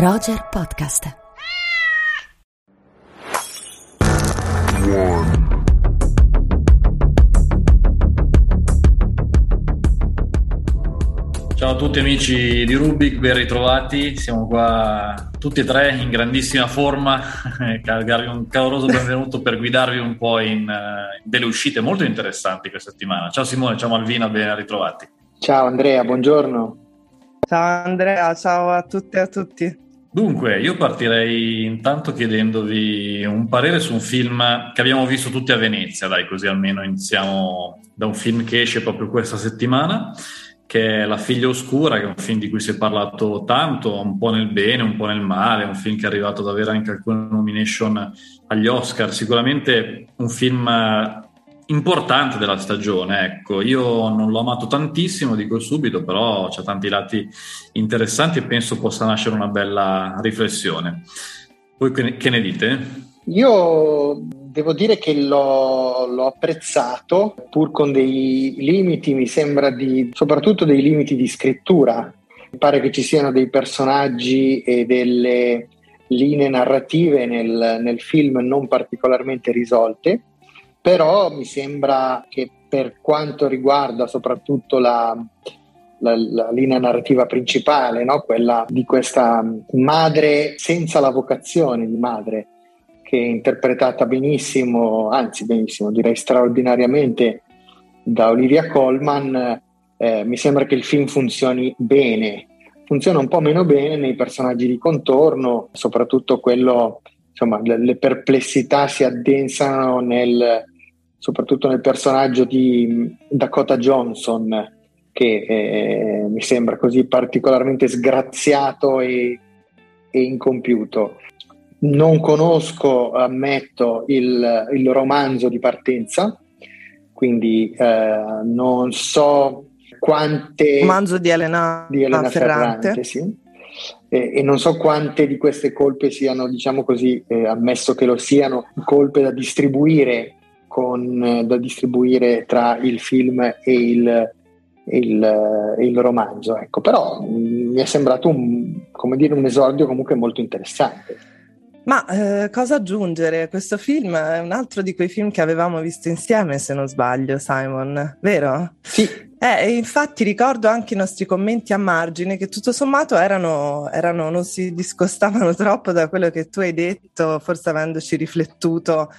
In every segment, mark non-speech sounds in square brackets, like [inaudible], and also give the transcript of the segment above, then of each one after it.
Roger Podcast. Ciao a tutti amici di Rubik, ben ritrovati. Siamo qua tutti e tre in grandissima forma. [laughs] Un caloroso benvenuto per guidarvi un po' in, uh, delle uscite molto interessanti questa settimana. Ciao Simone, ciao Malvina, ben ritrovati. Ciao Andrea, buongiorno. Ciao Andrea, ciao a tutte e a tutti. Dunque, io partirei intanto chiedendovi un parere su un film che abbiamo visto tutti a Venezia, dai, così almeno iniziamo da un film che esce proprio questa settimana, che è La figlia oscura, che è un film di cui si è parlato tanto, un po' nel bene, un po' nel male, un film che è arrivato ad avere anche alcune nomination agli Oscar, sicuramente un film importante della stagione. Ecco, io non l'ho amato tantissimo, dico subito, però c'ha tanti lati interessanti e penso possa nascere una bella riflessione. Voi che ne dite? Io devo dire che l'ho, l'ho, apprezzato, pur con dei limiti, mi sembra di, soprattutto dei limiti di scrittura. Mi pare che ci siano dei personaggi e delle linee narrative nel, nel film non particolarmente risolte però mi sembra che per quanto riguarda soprattutto la, la, la linea narrativa principale, no? quella di questa madre senza la vocazione di madre, che è interpretata benissimo, anzi benissimo, direi straordinariamente da Olivia Colman, eh, mi sembra che il film funzioni bene. Funziona un po' meno bene nei personaggi di contorno, soprattutto quello, insomma, le, le perplessità si addensano nel, soprattutto nel personaggio di Dakota Johnson, che eh, mi sembra così particolarmente sgraziato e, e incompiuto. Non conosco, ammetto, il, il romanzo di partenza, quindi eh, non so quante... Romanzo di Elena, di Elena Ferrante. Ferrante sì. e, e, non so quante di queste colpe siano, diciamo così, eh, ammesso che lo siano, colpe da distribuire con, eh, da distribuire tra il film e il, il, il romanzo. Ecco. Però mm, mi è sembrato un, dire, un esordio comunque molto interessante. Ma eh, cosa aggiungere? Questo film è un altro di quei film che avevamo visto insieme, se non sbaglio, Simon, vero? Sì. Eh, infatti ricordo anche i nostri commenti a margine che tutto sommato erano, erano, non si discostavano [laughs] troppo da quello che tu hai detto, forse avendoci riflettuto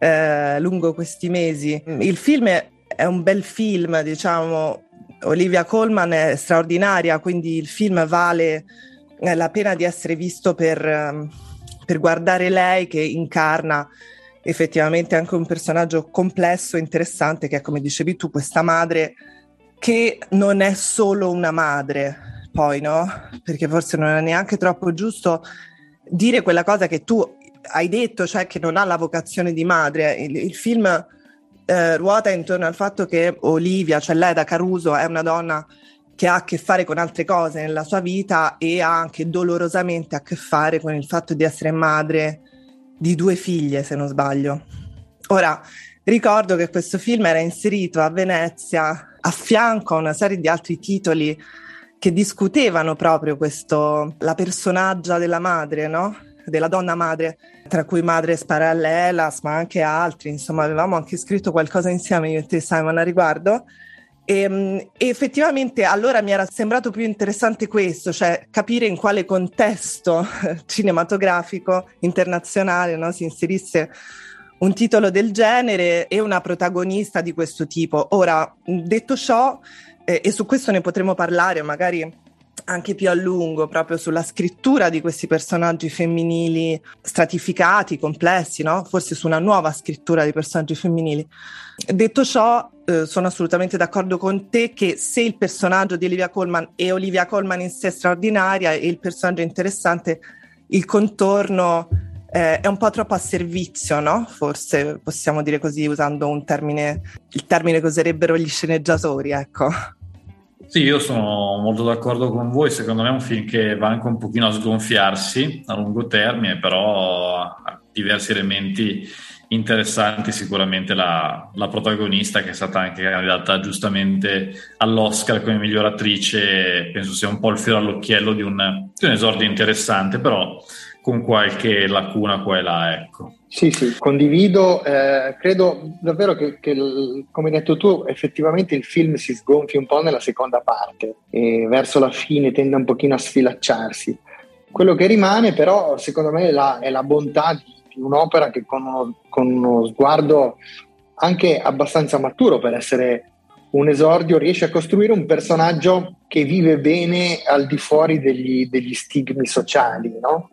eh, lungo questi mesi. Il film è un bel film, diciamo, Olivia Colman è straordinaria, quindi il film vale eh, la pena di essere visto per, ehm, per guardare lei che incarna effettivamente anche un personaggio complesso e interessante che è, come dicevi tu, questa madre che non è solo una madre, poi no? Perché forse non è neanche troppo giusto dire quella cosa che tu hai detto, cioè che non ha la vocazione di madre. Il, il film eh, ruota intorno al fatto che Olivia, cioè lei da Caruso, è una donna che ha a che fare con altre cose nella sua vita e ha anche dolorosamente a che fare con il fatto di essere madre di due figlie, se non sbaglio. Ora, ricordo che questo film era inserito a Venezia a fianco a una serie di altri titoli che discutevano proprio questo, la personaggia della madre, no? Della donna madre, tra cui Madre Sparallelas, ma anche altri, insomma avevamo anche scritto qualcosa insieme io e te Simon a riguardo. E, ehm, effettivamente allora mi era sembrato più interessante questo, cioè capire in quale contesto [laughs] cinematografico internazionale no, si inserisse un titolo del genere e una protagonista di questo tipo. Ora, detto ciò, eh, e su questo ne potremo parlare magari anche più a lungo proprio sulla scrittura di questi personaggi femminili stratificati, complessi, no? forse su una nuova scrittura di personaggi femminili. Detto ciò, eh, sono assolutamente d'accordo con te che se il personaggio di Olivia Colman e Olivia Colman in sé è straordinaria e il personaggio è interessante, il contorno eh, è un po' troppo a servizio, no? Forse possiamo dire così usando termine, il termine che userebbero gli sceneggiatori, ecco. Sì, io sono molto d'accordo con voi, secondo me è un film che va anche un pochino a sgonfiarsi a lungo termine, però ha diversi elementi interessanti. Sicuramente la, la, protagonista che è stata anche candidata giustamente all'Oscar come miglior attrice, penso sia un po' il fiore all'occhiello di un, di un esordio interessante, però con qualche lacuna qua e là, ecco. Sì, sì, condivido. Eh, credo davvero che, che, come hai detto tu, effettivamente il film si sgonfi un po' nella seconda parte e verso la fine tende un pochino a sfilacciarsi. Quello che rimane però, secondo me, è la, è la bontà di, di, un'opera che con uno, con uno sguardo anche abbastanza maturo per essere un esordio, riesce a costruire un personaggio che vive bene al di fuori degli, degli stigmi sociali, no?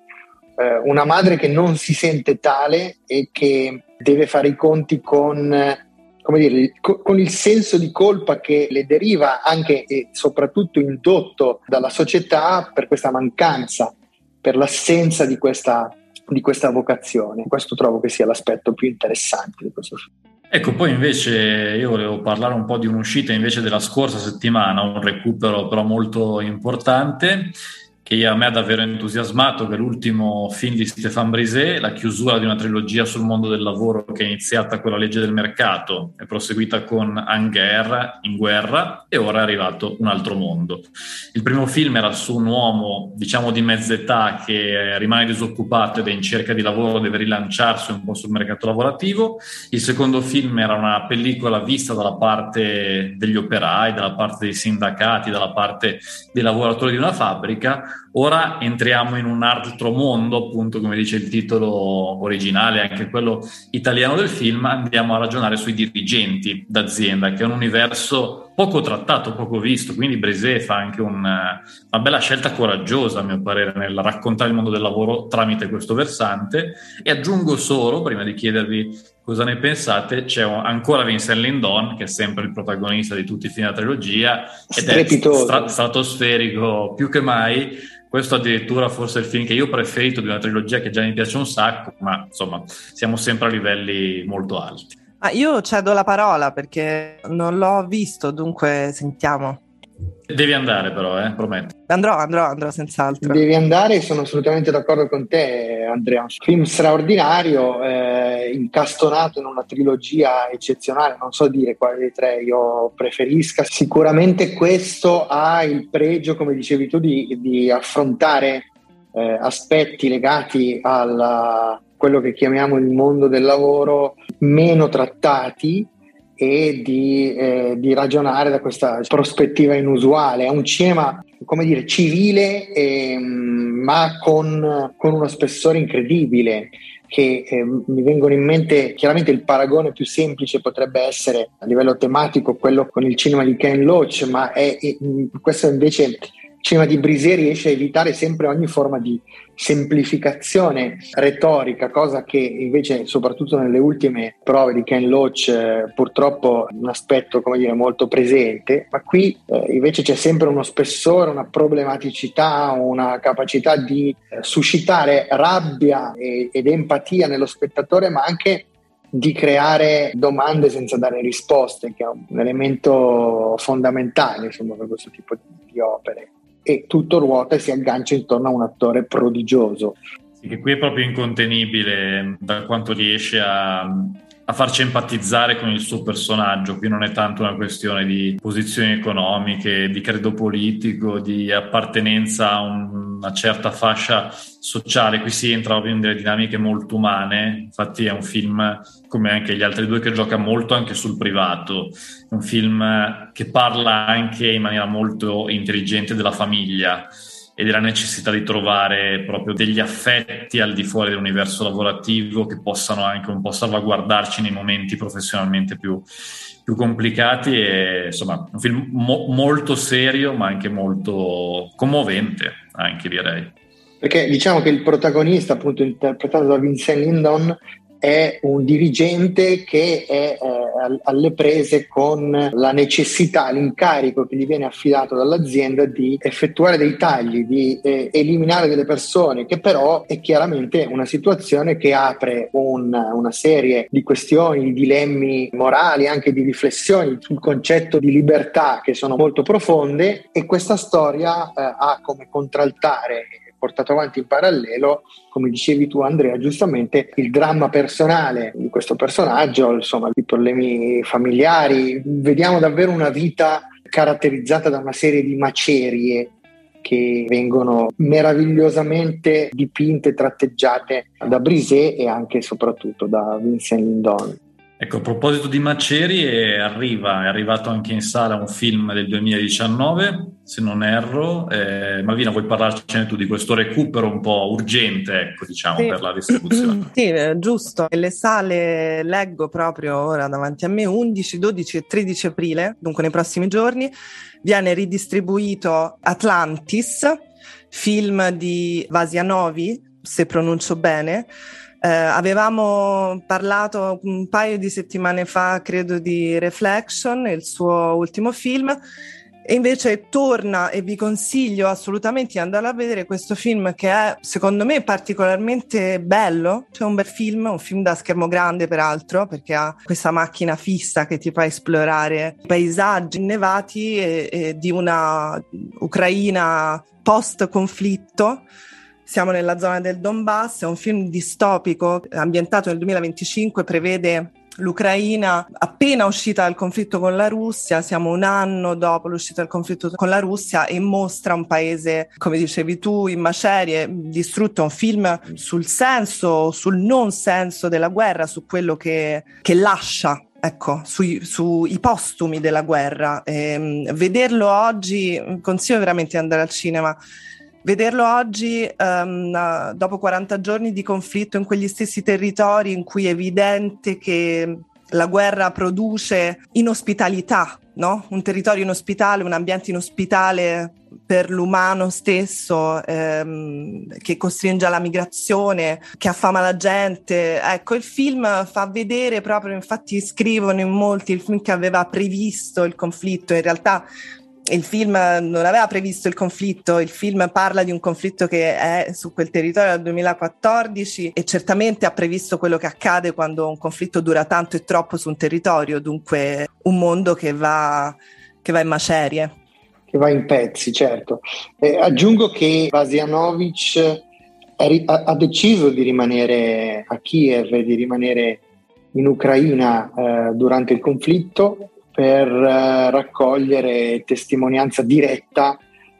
Eh, una madre che non si sente tale e che deve fare i conti con, come dire, con il senso di colpa che le deriva anche e soprattutto indotto dalla società per questa mancanza, per l'assenza di questa, di questa vocazione. Questo trovo che sia l'aspetto più interessante di questo film. Ecco, poi invece io volevo parlare un po' di un'uscita invece della scorsa settimana, un recupero però molto importante che a me ha davvero entusiasmato, che è l'ultimo film di Stéphane Brisé, la chiusura di una trilogia sul mondo del lavoro che è iniziata con la legge del mercato, è proseguita con Anger, In guerra e ora è arrivato Un altro mondo. Il primo film era su un uomo, diciamo di mezza età, che rimane disoccupato ed è in cerca di lavoro, deve rilanciarsi un po' sul mercato lavorativo. Il secondo film era una pellicola vista dalla parte degli operai, dalla parte dei sindacati, dalla parte dei lavoratori di una fabbrica Ora entriamo in un altro mondo, appunto, come dice il titolo originale, anche quello italiano del film, andiamo a ragionare sui dirigenti d'azienda, che è un universo poco trattato, poco visto, quindi Bresé fa anche un, una bella scelta coraggiosa, a mio parere, nel raccontare il mondo del lavoro tramite questo versante. E aggiungo solo, prima di chiedervi cosa ne pensate, c'è ancora Vincent Lindon, che è sempre il protagonista di tutti i film della trilogia, ed è stra- stratosferico più che mai questo addirittura forse è il film che io ho preferito di una trilogia che già mi piace un sacco, ma insomma siamo sempre a livelli molto alti. Ah, io cedo la parola perché non l'ho visto, dunque sentiamo. Devi andare però, eh, prometto. Andrò, andrò, andrò senz'altro. Devi andare, sono assolutamente d'accordo con te Andrea. Film straordinario, eh, incastonato in una trilogia eccezionale, non so dire quale dei tre io preferisca. Sicuramente questo ha il pregio, come dicevi tu, di, di affrontare eh, aspetti legati a quello che chiamiamo il mondo del lavoro meno trattati e di, eh, di, ragionare da questa prospettiva inusuale. È un cinema, come dire, civile, eh, ma con, con, uno spessore incredibile. Che eh, mi vengono in mente chiaramente il paragone più semplice potrebbe essere a livello tematico quello con il cinema di Ken Loach, ma è, è, questo invece cinema di Brisé riesce a evitare sempre ogni forma di semplificazione retorica, cosa che invece soprattutto nelle ultime prove di Ken Loach eh, purtroppo un aspetto come dire molto presente, ma qui eh, invece c'è sempre uno spessore, una problematicità, una capacità di eh, suscitare rabbia e, ed empatia nello spettatore, ma anche di creare domande senza dare risposte, che è un elemento fondamentale insomma, per questo tipo di, di opere e tutto ruota e si aggancia intorno a un attore prodigioso. Sì, che qui è proprio incontenibile da quanto riesce a, a farci empatizzare con il suo personaggio. Qui non è tanto una questione di posizioni economiche, di credo politico, di appartenenza a una certa fascia sociale. Qui si entra proprio in delle dinamiche molto umane. Infatti è un film, come anche gli altri due, che gioca molto anche sul privato. È un film che parla anche in maniera molto intelligente della famiglia e della necessità di trovare proprio degli affetti al di fuori dell'universo lavorativo che possano anche un po' salvaguardarci nei momenti professionalmente più, più complicati e insomma un film mo- molto serio ma anche molto commovente anche direi. Perché diciamo che il protagonista, appunto interpretato da Vincent Lindon, è un dirigente che è eh, alle prese con la necessità, l'incarico che gli viene affidato dall'azienda di effettuare dei tagli, di eh, eliminare delle persone, che però è chiaramente una situazione che apre un, una serie di questioni, di dilemmi morali, anche di riflessioni sul concetto di libertà che sono molto profonde e questa storia eh, ha come contraltare portato avanti in parallelo, come dicevi tu Andrea, giustamente il dramma personale di questo personaggio, insomma, i problemi familiari. Vediamo davvero una vita caratterizzata da una serie di macerie che vengono meravigliosamente dipinte tratteggiate da Brisé e anche e soprattutto da Vincent Lindon. Ecco, a proposito di macerie, arriva, è arrivato anche in sala un film del 2019, se non erro. Eh, Malvina, vuoi parlarcene tu di questo recupero un po' urgente, ecco, diciamo, sì. per la distribuzione? [clears throat] Sì, eh, giusto. Le sale leggo proprio ora davanti a me, 11, 12 e 13 aprile, dunque nei prossimi giorni, viene ridistribuito Atlantis, film di Vasianovi, se pronuncio bene, eh, avevamo parlato un paio di settimane fa, credo, di Reflection, il suo ultimo film, e invece torna e vi consiglio assolutamente di andare a vedere questo film che è secondo me particolarmente bello, cioè un bel film, un film da schermo grande peraltro perché ha questa macchina fissa che ti fa esplorare paesaggi innevati e, e di una Ucraina post conflitto siamo nella zona del Donbass, è un film distopico ambientato nel 2025, prevede l'Ucraina appena uscita dal conflitto con la Russia, siamo un anno dopo l'uscita del conflitto con la Russia e mostra un paese, come dicevi tu, in macerie, distrutto, un film sul senso, sul non senso della guerra, su quello che, che lascia ecco, sui, sui, postumi della guerra. E, ehm, vederlo oggi, consiglio veramente di andare al cinema Vederlo oggi, um, dopo 40 giorni di conflitto in quegli stessi territori in cui è evidente che la guerra produce inospitalità, no? un territorio inospitale, un ambiente inospitale per l'umano stesso, ehm, che costringe alla migrazione, che affama la gente. Ecco, il film fa vedere proprio, infatti scrivono in molti, il film che aveva previsto il conflitto, in realtà il film non aveva previsto il conflitto, il film parla di un conflitto che è su quel territorio dal 2014 e certamente ha previsto quello che accade quando un conflitto dura tanto e troppo su un territorio, dunque un mondo che va, che va in macerie. Che va in pezzi, certo. Eh, aggiungo che Vasianovic ha deciso di rimanere a Kiev di rimanere in Ucraina eh, durante il conflitto per eh, raccogliere testimonianza diretta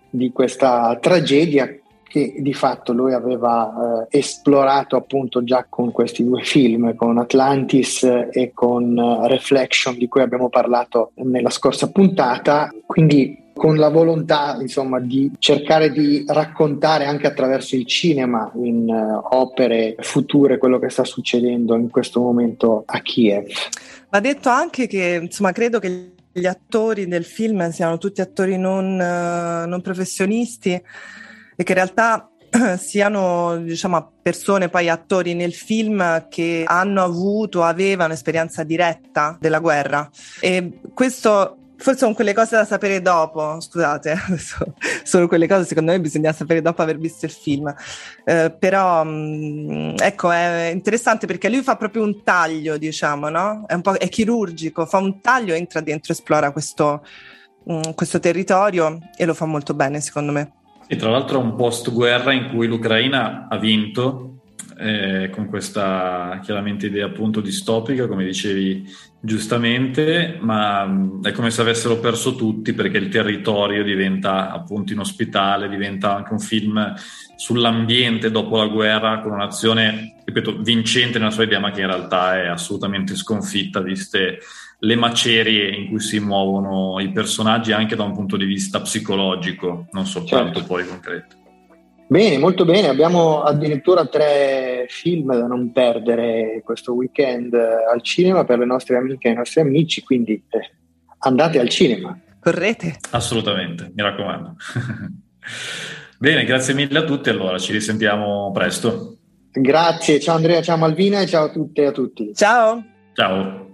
di questa tragedia che di fatto lui aveva eh, esplorato appunto già con questi due film, con Atlantis e con uh, Reflection di cui abbiamo parlato nella scorsa puntata, quindi con la volontà insomma di cercare di raccontare anche attraverso il cinema in uh, opere future quello che sta succedendo in questo momento a Kiev. Va detto anche che, insomma, credo che gli attori del film siano tutti attori non, uh, non professionisti e che in realtà [clears throat] siano diciamo, persone, poi attori nel film che hanno avuto, avevano esperienza diretta della guerra. E questo Forse sono quelle cose da sapere dopo, scusate, [laughs] sono quelle cose secondo me bisogna sapere dopo aver visto il film. Eh, però mm, ecco, è interessante perché lui fa proprio un taglio, diciamo, no? È un po' è chirurgico, fa un taglio, entra dentro, esplora questo, mh, mm, questo territorio e lo fa molto bene, secondo me. E tra l'altro è un post guerra in cui l'Ucraina ha vinto eh, con questa chiaramente idea appunto distopica, come dicevi giustamente, ma mm, è come se avessero perso tutti perché il territorio diventa appunto inospitale, diventa anche un film sull'ambiente dopo la guerra con un'azione, ripeto, vincente nella sua idea, ma che in realtà è assolutamente sconfitta, viste le macerie in cui si muovono i personaggi anche da un punto di vista psicologico, non soltanto certo. poi concreto. Bene, molto bene. Abbiamo addirittura tre film da non perdere questo weekend al cinema per le nostre amiche e i nostri amici, quindi eh, andate al cinema. Correte. Assolutamente, mi raccomando. [laughs] bene, grazie mille a tutti. Allora, ci risentiamo presto. Grazie, ciao Andrea, ciao Malvina e ciao a tutte e a tutti. Ciao. Ciao.